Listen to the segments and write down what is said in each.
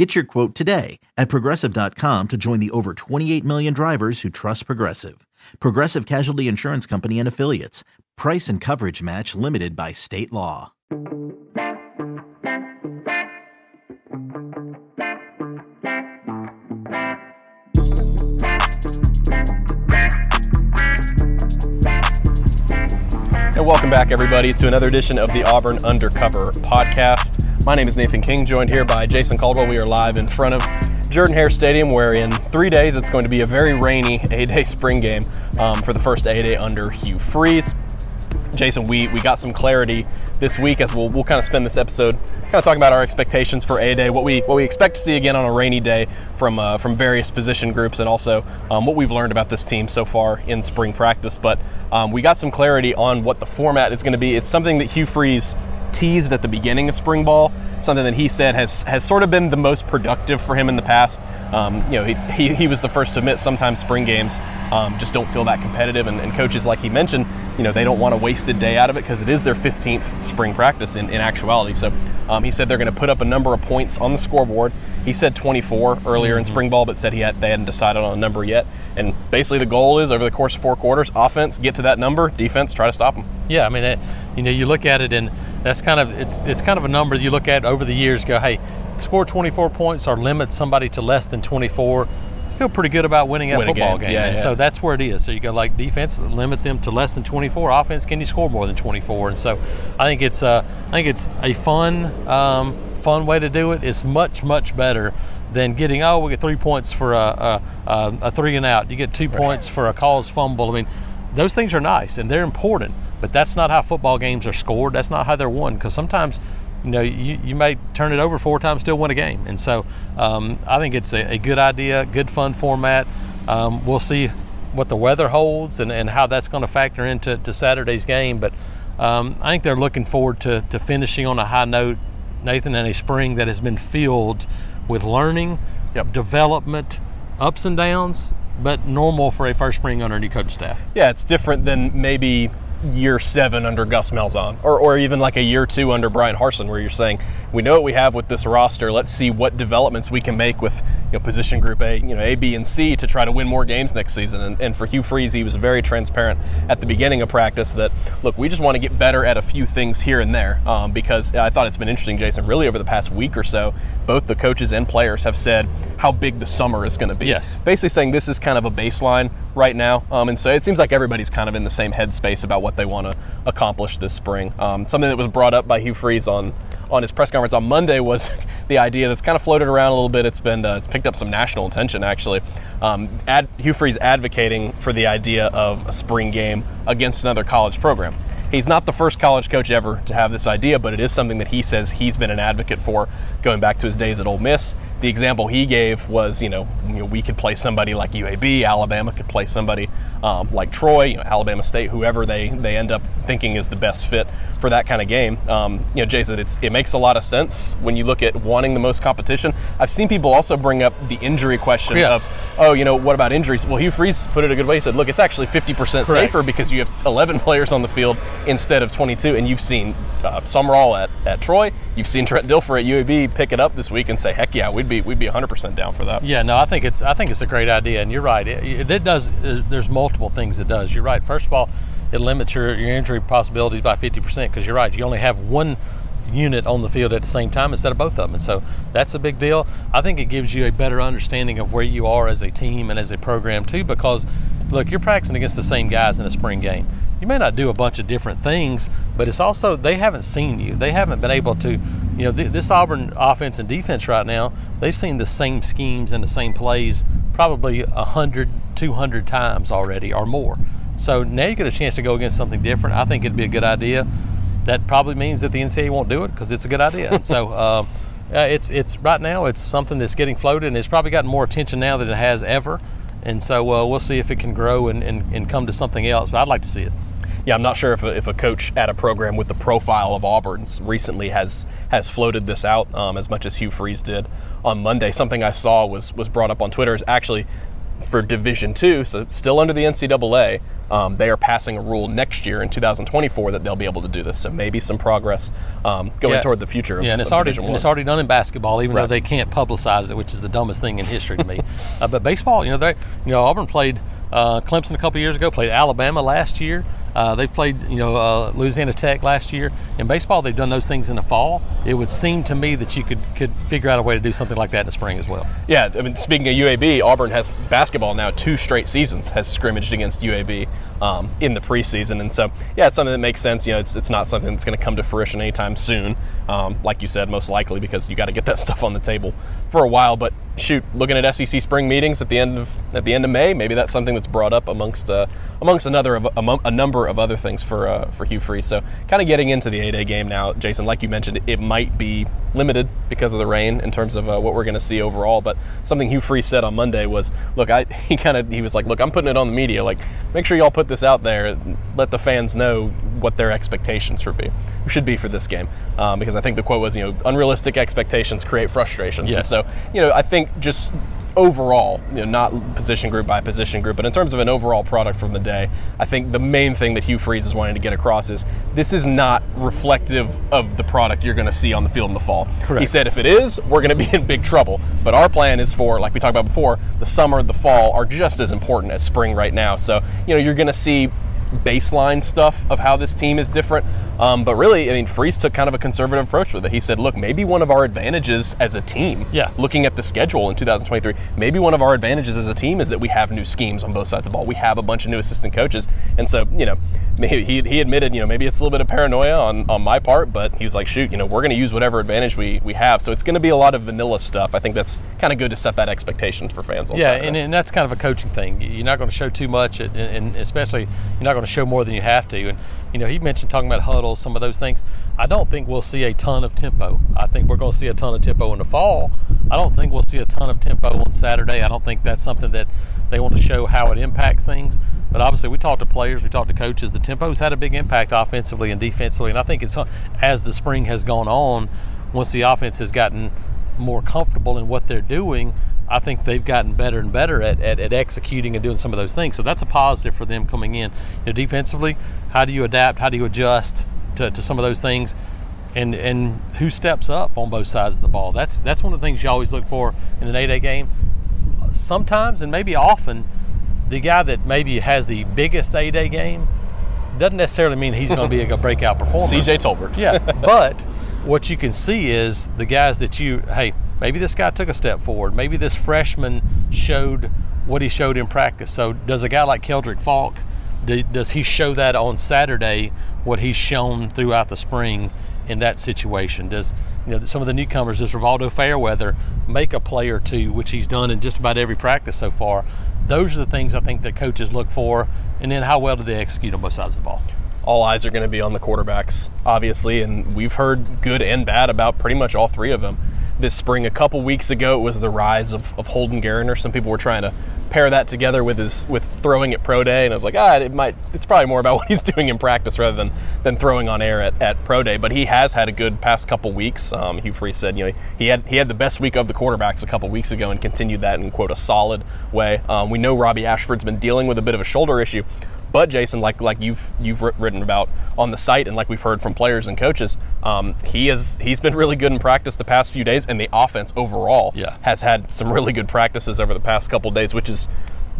Get your quote today at progressive.com to join the over 28 million drivers who trust Progressive. Progressive Casualty Insurance Company and Affiliates. Price and coverage match limited by state law. And welcome back, everybody, to another edition of the Auburn Undercover podcast. My name is Nathan King, joined here by Jason Caldwell. We are live in front of Jordan Hare Stadium, where in three days it's going to be a very rainy A-Day spring game um, for the first A-Day under Hugh Freeze. Jason, we, we got some clarity this week as we'll, we'll kind of spend this episode kind of talking about our expectations for A Day, what we what we expect to see again on a rainy day from uh, from various position groups, and also um, what we've learned about this team so far in spring practice. But um, we got some clarity on what the format is going to be. It's something that Hugh Freeze teased at the beginning of spring ball, something that he said has has sort of been the most productive for him in the past. Um, you know, he, he, he, was the first to admit sometimes spring games um, just don't feel that competitive, and, and, coaches, like he mentioned, you know, they don't want a wasted day out of it because it is their 15th spring practice in, in actuality. So um, he said they're going to put up a number of points on the scoreboard. He said 24 earlier mm-hmm. in spring ball, but said he had they hadn't decided on a number yet. And basically, the goal is over the course of four quarters, offense get to that number, defense try to stop them. Yeah, I mean, it, you know, you look at it and that's kind of it's it's kind of a number you look at over the years. Go, hey, score 24 points or limit somebody to less than 24. feel pretty good about winning that Win football game. game. Yeah, and yeah. so that's where it is. So you go like defense, limit them to less than 24. Offense, can you score more than 24? And so I think it's uh, I think it's a fun um, fun way to do it. It's much much better than getting oh we get three points for a, a, a three and out. You get two right. points for a cause fumble. I mean, those things are nice and they're important. But that's not how football games are scored. That's not how they're won. Because sometimes, you know, you, you may turn it over four times, still win a game. And so um, I think it's a, a, good idea, good fun format. Um, we'll see what the weather holds and, and how that's going to factor into to Saturday's game. But um, I think they're looking forward to, to finishing on a high note, Nathan, in a spring that has been filled with learning, yep. development, ups and downs, but normal for a first spring under a new coach staff. Yeah, it's different than maybe year seven under Gus Malzahn, or, or even like a year two under Bryan Harsin, where you're saying, we know what we have with this roster. Let's see what developments we can make with you know, position group A, you know, A, B, and C to try to win more games next season. And, and for Hugh Freeze, he was very transparent at the beginning of practice that, look, we just want to get better at a few things here and there. Um, because I thought it's been interesting, Jason, really over the past week or so, both the coaches and players have said how big the summer is going to be. Yes. Basically saying this is kind of a baseline right now. Um, and so it seems like everybody's kind of in the same headspace about what they want to accomplish this spring. Um, something that was brought up by Hugh Freeze on on his press conference on Monday was the idea that's kind of floated around a little bit. It's been uh, it's picked up some national attention actually. Um, ad, Hugh Freeze advocating for the idea of a spring game against another college program. He's not the first college coach ever to have this idea, but it is something that he says he's been an advocate for going back to his days at Ole Miss. The example he gave was, you know, you know we could play somebody like UAB, Alabama could play somebody um, like Troy, you know, Alabama State, whoever they, they end up thinking is the best fit for that kind of game. Um, you know, Jason, it's, it makes a lot of sense when you look at wanting the most competition. I've seen people also bring up the injury question yes. of, oh, you know, what about injuries? Well, Hugh Freeze put it a good way. He said, look, it's actually 50% safer because you have 11 players on the field instead of 22. And you've seen uh, Sumrall at, at Troy, you've seen Trent Dilfer at UAB pick it up this week and say, heck yeah, we'd be we'd be 100% down for that. Yeah, no, I think it's I think it's a great idea, and you're right. It, it does. Uh, there's multiple things it does. You're right. First of all, it limits your, your injury possibilities by 50% because you're right. You only have one unit on the field at the same time instead of both of them. And so that's a big deal. I think it gives you a better understanding of where you are as a team and as a program too because look, you're practicing against the same guys in a spring game. You may not do a bunch of different things, but it's also they haven't seen you. They haven't been able to, you know, th- this Auburn offense and defense right now, they've seen the same schemes and the same plays probably 100, 200 times already or more. So now you get a chance to go against something different. I think it'd be a good idea. That probably means that the NCAA won't do it because it's a good idea. so uh, it's it's right now it's something that's getting floated and it's probably gotten more attention now than it has ever. And so uh, we'll see if it can grow and, and, and come to something else. But I'd like to see it. Yeah, I'm not sure if a, if a coach at a program with the profile of Auburn's recently has has floated this out um, as much as Hugh Freeze did on Monday. Something I saw was was brought up on Twitter is actually for Division Two, so still under the NCAA. Um, they are passing a rule next year in 2024 that they'll be able to do this. So maybe some progress um, going Yeah. toward the future. Of, Yeah, and it's already and it's already done in basketball, even Right. though they can't publicize it, which is the dumbest thing in history to me. uh, but baseball, you know, they you know Auburn played uh, Clemson a couple years ago, played Alabama last year. Uh, they played you know uh, Louisiana Tech last year. In baseball, they've done those things in the fall. It would seem to me that you could could figure out a way to do something like that in the spring as well. Yeah, I mean, speaking of UAB, Auburn has basketball now two straight seasons has scrimmaged against UAB um, in the preseason, and so yeah, it's something that makes sense. You know, it's, it's not something that's going to come to fruition anytime soon, um, like you said, most likely because you got to get that stuff on the table for a while. But shoot, looking at SEC spring meetings at the end of at the end of May, maybe that's something that's brought up amongst uh, amongst another among, a number of other things for uh, for Hugh Freeze. So kind of getting into the A-Day game now, Jason. Like you mentioned, it might be limited because of the rain in terms of uh, what we're going to see overall. But something Hugh Freeze said on Monday was, "Look, I he kind of he was like, look, I'm putting it on the media. Like, make sure y'all put this out there. Let the fans know what their expectations for be should be for this game. Um, because I think the quote was, you know, unrealistic expectations create frustrations. And so, you know, I think just overall, you know, not position group by position group, but in terms of an overall product from the day, I think the main thing that Hugh Freeze is wanting to get across is this is not reflective of the product you're going to see on the field in the fall. Correct. He said if it is, we're going to be in big trouble. But our plan is for, like we talked about before, the summer, and the fall are just as important as spring right now. So, you know, you're going to see baseline stuff of how this team is different. Um, but really, I mean, Freeze took kind of a conservative approach with it. He said, look, maybe one of our advantages as a team, Yeah. looking at the schedule in 2023, maybe one of our advantages as a team is that we have new schemes on both sides of the ball. We have a bunch of new assistant coaches. And so, you know, maybe he, he admitted, you know, maybe it's a little bit of paranoia on, on my part, but he was like, shoot, you know, we're going to use whatever advantage we, we have. So it's going to be a lot of vanilla stuff. I think that's kind of good to set that expectation for fans. Yeah, and, and that's kind of a coaching thing. You're not going to show too much, and, and especially you're not going to show more than you have to. And you know, he mentioned talking about huddles, some of those things. I don't think we'll see a ton of tempo. I think we're going to see a ton of tempo in the fall. I don't think we'll see a ton of tempo on Saturday. I don't think that's something that they want to show how it impacts things. But obviously, we talked to players, we talked to coaches. The tempo's had a big impact offensively and defensively, and I think it's as the spring has gone on, once the offense has gotten more comfortable in what they're doing, I think they've gotten better and better at, at, at executing and doing some of those things. So that's a positive for them coming in. You know, defensively, how do you adapt? How do you adjust to, to some of those things? And and who steps up on both sides of the ball? That's that's one of the things you always look for in an A-Day game. Sometimes and maybe often, the guy that maybe has the biggest A-Day game doesn't necessarily mean he's going to be a breakout performer. CJ Tolbert. Yeah, but what you can see is the guys that you, hey, maybe this guy took a step forward. Maybe this freshman showed what he showed in practice. So does a guy like Keldric Faulk, do, does he show that on Saturday, what he's shown throughout the spring in that situation? Does you know some of the newcomers, does Rivaldo Fairweather make a play or two, which he's done in just about every practice so far? Those are the things I think that coaches look for, and then how well do they execute on both sides of the ball? All eyes are going to be on the quarterbacks, obviously, and we've heard good and bad about pretty much all three of them this spring. A couple weeks ago, it was the rise of, of Holden Geriner. Some people were trying to pair that together with his with throwing at pro day, and I was like, ah, it might. It's probably more about what he's doing in practice rather than than throwing on air at, at pro day. But he has had a good past couple weeks. Um, Hugh Freeze said, you know, he had he had the best week of the quarterbacks a couple weeks ago and continued that in quote a solid way. Um, we know Robbie Ashford's been dealing with a bit of a shoulder issue. But Jason, like like you've you've written about on the site, and like we've heard from players and coaches, um, he has he's been really good in practice the past few days, and the offense overall Yeah. has had some really good practices over the past couple days, which is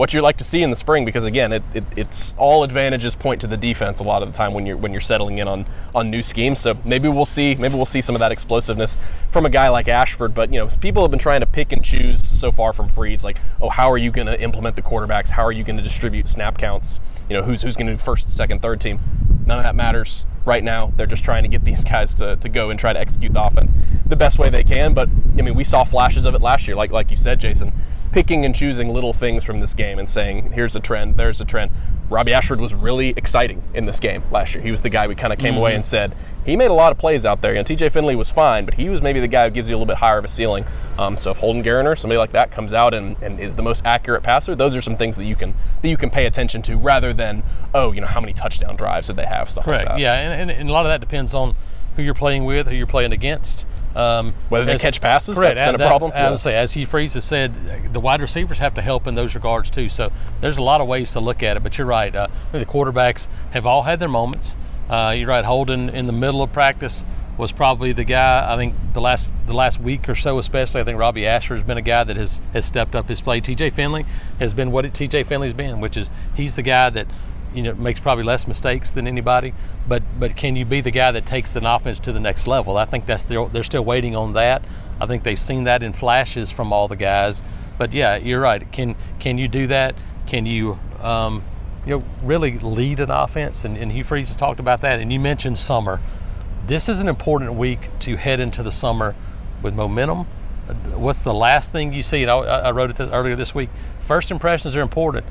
what you like to see in the spring because again, it, it, it's all advantages point to the defense a lot of the time when you're when you're settling in on on new schemes. So maybe we'll see maybe we'll see some of that explosiveness from a guy like Ashford. But you know, people have been trying to pick and choose so far from Freeze, like, oh, how are you going to implement the quarterbacks? How are you going to distribute snap counts? You know, who's who's going to do first, second, third team? None of that matters right now. They're just trying to get these guys to, to go and try to execute the offense the best way they can. But I mean, we saw flashes of it last year, like like you said, Jason, picking and choosing little things from this game and saying, here's a trend, there's a trend. Robbie Ashford was really exciting in this game last year. He was the guy we kind of came away and said he made a lot of plays out there. And TJ Finley was fine, but he was maybe the guy who gives you a little bit higher of a ceiling. Um, so if Holden Geriner, somebody like that, comes out and, and is the most accurate passer, those are some things that you can that you can pay attention to rather than oh you know how many touchdown drives did they have stuff Correct. like that. Yeah, and, and, and a lot of that depends on who you're playing with, who you're playing against. Um, Whether they as- catch passes, correct, that's been a problem. I would say, as Hugh Freeze has said, the wide receivers have to help in those regards too. So there's a lot of ways to look at it. But you're right. Uh, the quarterbacks have all had their moments. Uh, you're right. Holden in the middle of practice was probably the guy. I think the last the last week or so, especially, I think Robbie Ashford has been a guy that has has stepped up his play. T.J. Finley has been what T.J. Finley's been, which is he's the guy that you know makes probably less mistakes than anybody. But but can you be the guy that takes an offense to the next level? I think that's they're still waiting on that. I think they've seen that in flashes from all the guys. But yeah, you're right. Can can you do that? Can you um, you know really lead an offense? And, and Hugh Freeze has talked about that. And you mentioned summer. This is an important week to head into the summer with momentum. What's the last thing you see? And I, I wrote it this, earlier this week. First impressions are important.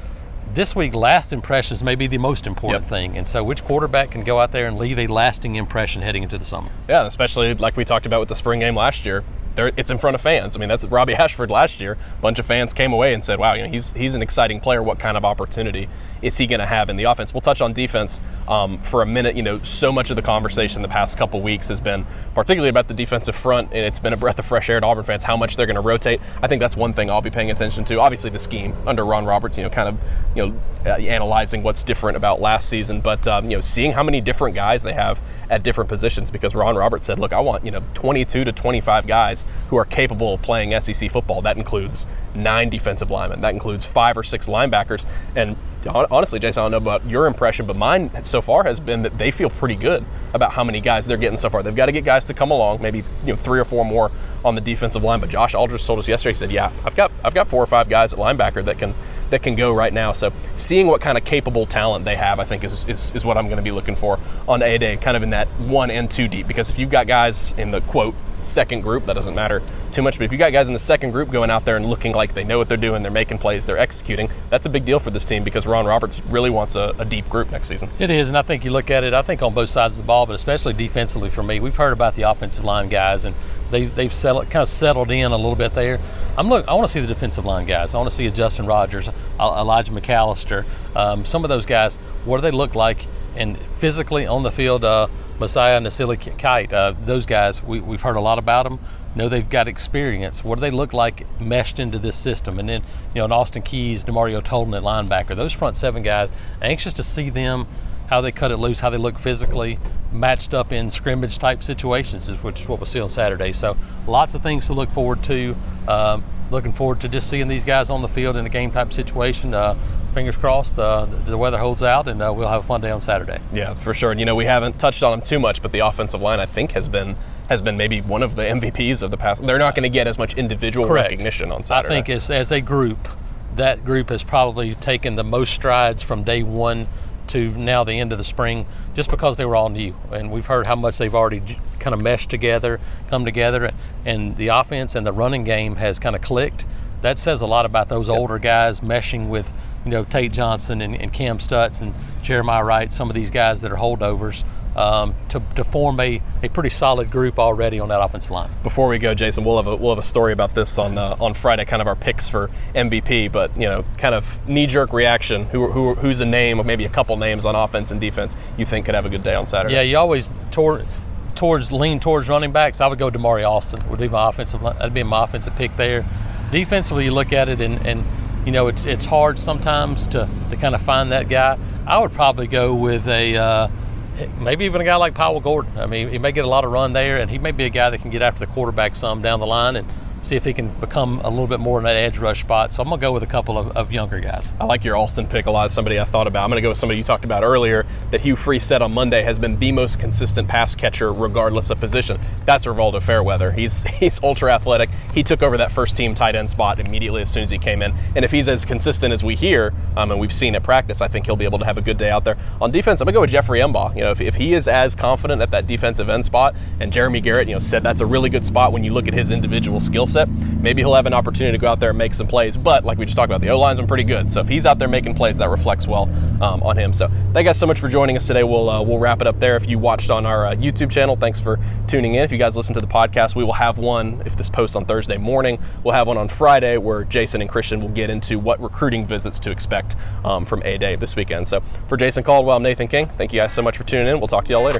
This week, last impressions may be the most important Yep. thing. And so, which quarterback can go out there and leave a lasting impression heading into the summer? Yeah, especially like we talked about with the spring game last year. It's in front of fans. I mean, that's Robbie Ashford last year. A bunch of fans came away and said, "Wow, you know, he's he's an exciting player. What kind of opportunity is he going to have in the offense?" We'll touch on defense um, for a minute. You know, so much of the conversation the past couple weeks has been particularly about the defensive front, and it's been a breath of fresh air to Auburn fans how much they're going to rotate. I think that's one thing I'll be paying attention to. Obviously, the scheme under Ron Roberts. You know, kind of you know uh, analyzing what's different about last season, but um, you know, seeing how many different guys they have at different positions because Ron Roberts said, "Look, I want you know 22 to 25 guys who are capable of playing SEC football. That includes nine defensive linemen. That includes five or six linebackers." And honestly, Jason, I don't know about your impression, but mine so far has been that they feel pretty good about how many guys they're getting so far. They've got to get guys to come along, maybe you know three or four more on the defensive line. But Josh Aldridge told us yesterday, he said, "Yeah, I've got I've got four or five guys at linebacker that can." That can go right now. So seeing what kind of capable talent they have, I think is, is, is what I'm going to be looking for on A Day, kind of in that one and two deep. Because if you've got guys in the quote second group, that doesn't matter too much. But if you got guys in the second group going out there and looking like they know what they're doing, they're making plays, they're executing, that's a big deal for this team because Ron Roberts really wants a, a deep group next season. It is, and I think you look at it. I think on both sides of the ball, but especially defensively for me, we've heard about the offensive line guys, and they they've settled, kind of settled in a little bit there. I'm look. I want to see the defensive line guys. I want to see a Justin Rogers, Elijah McAllister, um, some of those guys. What do they look like? And physically on the field, uh, Mosiah and Nasili Kite, uh, those guys, we, we've heard a lot about them. Know they've got experience. What do they look like meshed into this system? And then, you know, in Austin Keys, Demario Tolan at linebacker, those front seven guys, anxious to see them how they cut it loose, how they look physically, matched up in scrimmage type situations, which is what we'll see on Saturday. So lots of things to look forward to. Um, looking forward to just seeing these guys on the field in a game type situation. Uh, fingers crossed, uh, the weather holds out, and uh, we'll have a fun day on Saturday. Yeah, for sure. And you know, we haven't touched on them too much, but the offensive line I think has been has been maybe one of the MVPs of the past. They're not going to get as much individual Correct. recognition on Saturday. I think as, as a group, that group has probably taken the most strides from day one to now the end of the spring just because they were all new. And we've heard how much they've already kind of meshed together, come together, and the offense and the running game has kind of clicked. That says a lot about those older guys meshing with, you know, Tate Johnson and, and Kam Stutts and Jeremiah Wright, some of these guys that are holdovers, um, to, to form a, a pretty solid group already on that offensive line. Before we go, Jason, we'll have a we'll have a story about this on uh, on Friday, kind of our picks for MVP. But you know, kind of knee jerk reaction. Who, who who's a name, or maybe a couple names on offense and defense you think could have a good day on Saturday? Yeah, you always toward towards lean towards running backs. I would go Damari Alston. Would be my offensive. That'd be my offensive pick there. Defensively, you look at it and and you know it's it's hard sometimes to to kind of find that guy. I would probably go with a. Uh, Maybe even a guy like Powell Gordon. I mean, he may get a lot of run there, and he may be a guy that can get after the quarterback some down the line and see if he can become a little bit more in that edge rush spot. So I'm going to go with a couple of, of younger guys. I like your Alston pick a lot. Somebody I thought about. I'm going to go with somebody you talked about earlier that Hugh Freeze said on Monday has been the most consistent pass catcher regardless of position. That's Rivaldo Fairweather. He's he's ultra athletic. He took over that first team tight end spot immediately as soon as he came in. And if he's as consistent as we hear, um, and we've seen at practice, I think he'll be able to have a good day out there. On defense, I'm going to go with Jeffrey M'ba. You know, if, if he is as confident at that defensive end spot, and Jeremy Garrett, you know, said that's a really good spot when you look at his individual skill set, maybe he'll have an opportunity to go out there and make some plays. But like we just talked about, the O line's been pretty good. So if he's out there making plays, that reflects well um, on him. So thank you guys so much for joining us today. We'll uh, we'll wrap it up there. If you watched on our uh, YouTube channel, thanks for tuning in. If you guys listen to the podcast, we will have one. If this posts on Thursday morning, we'll have one on Friday where Jason and Christian will get into what recruiting visits to expect um, from A Day this weekend. So for Jason Caldwell, I'm Nathan King. Thank you guys so much for tuning in. We'll talk to y'all later.